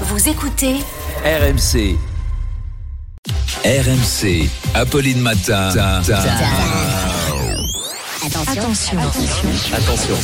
Vous écoutez RMC. RMC. Apolline Matin. Attention. Attention.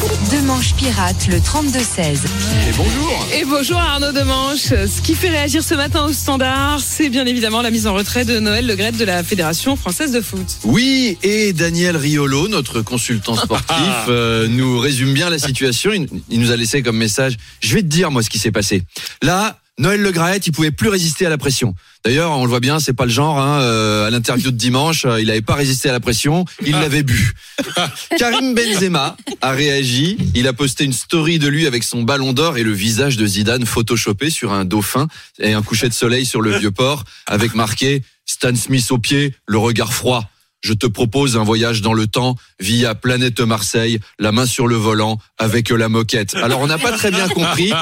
Demanche pirate le 32-16. Et bonjour. Et bonjour Arnaud Demanche. Ce qui fait réagir ce matin au standard, c'est bien évidemment la mise en retrait de Noël Le Gret de la Fédération française de foot. Oui, et Daniel Riolo, notre consultant sportif, euh, nous résume bien la situation. Il, il nous a laissé comme message. Je vais te dire moi ce qui s'est passé. Là, Noël Le Graët, il pouvait plus résister à la pression. D'ailleurs, on le voit bien, c'est pas le genre. Hein, euh, à l'interview de dimanche, euh, il n'avait pas résisté à la pression, il l'avait bu. Karim Benzema a réagi. Il a posté une story de lui avec son ballon d'or et le visage de Zidane photoshopé sur un dauphin et un coucher de soleil sur le vieux port, avec marqué Stan Smith au pied, le regard froid. Je te propose un voyage dans le temps via Planète Marseille, la main sur le volant avec la moquette. Alors on n'a pas très bien compris,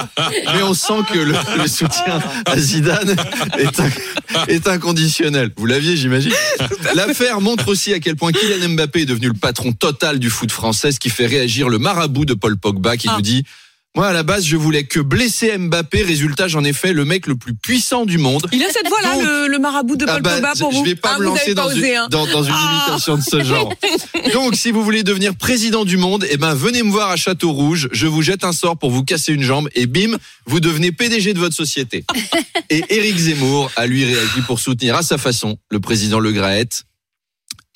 mais on sent que le, le soutien à Zidane est, un- est inconditionnel. Vous l'aviez, j'imagine. L'affaire montre aussi à quel point Kylian Mbappé est devenu le patron total du foot français, ce qui fait réagir le marabout de Paul Pogba qui nous dit moi, à la base, je voulais que blesser Mbappé. Résultat, j'en ai fait le mec le plus puissant du monde. Il a cette voix-là, le, le marabout de Paul Ah bah, Pogba pour je vous. vais pas Ah, me lancer avez pas dans, osé, une, hein. dans, dans une Ah. imitation de ce genre. Donc, si vous voulez devenir président du monde, eh ben, venez me voir à Château Rouge. Je vous jette un sort pour vous casser une jambe et bim, vous devenez PDG de votre société. Et Éric Zemmour a lui réagi pour soutenir à sa façon le président Le Graët.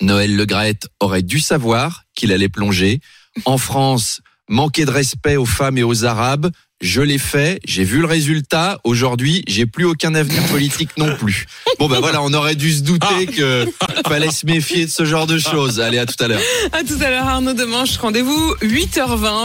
Noël Le Graët aurait dû savoir qu'il allait plonger. En France, manquer de respect aux femmes et aux Arabes. Je l'ai fait, j'ai vu le résultat. Aujourd'hui, j'ai plus aucun avenir politique non plus. Bon ben voilà, on aurait dû se douter que fallait se méfier de ce genre de choses. Allez, à tout à l'heure. À tout à l'heure Arnaud Demanche. Rendez-vous 8h20.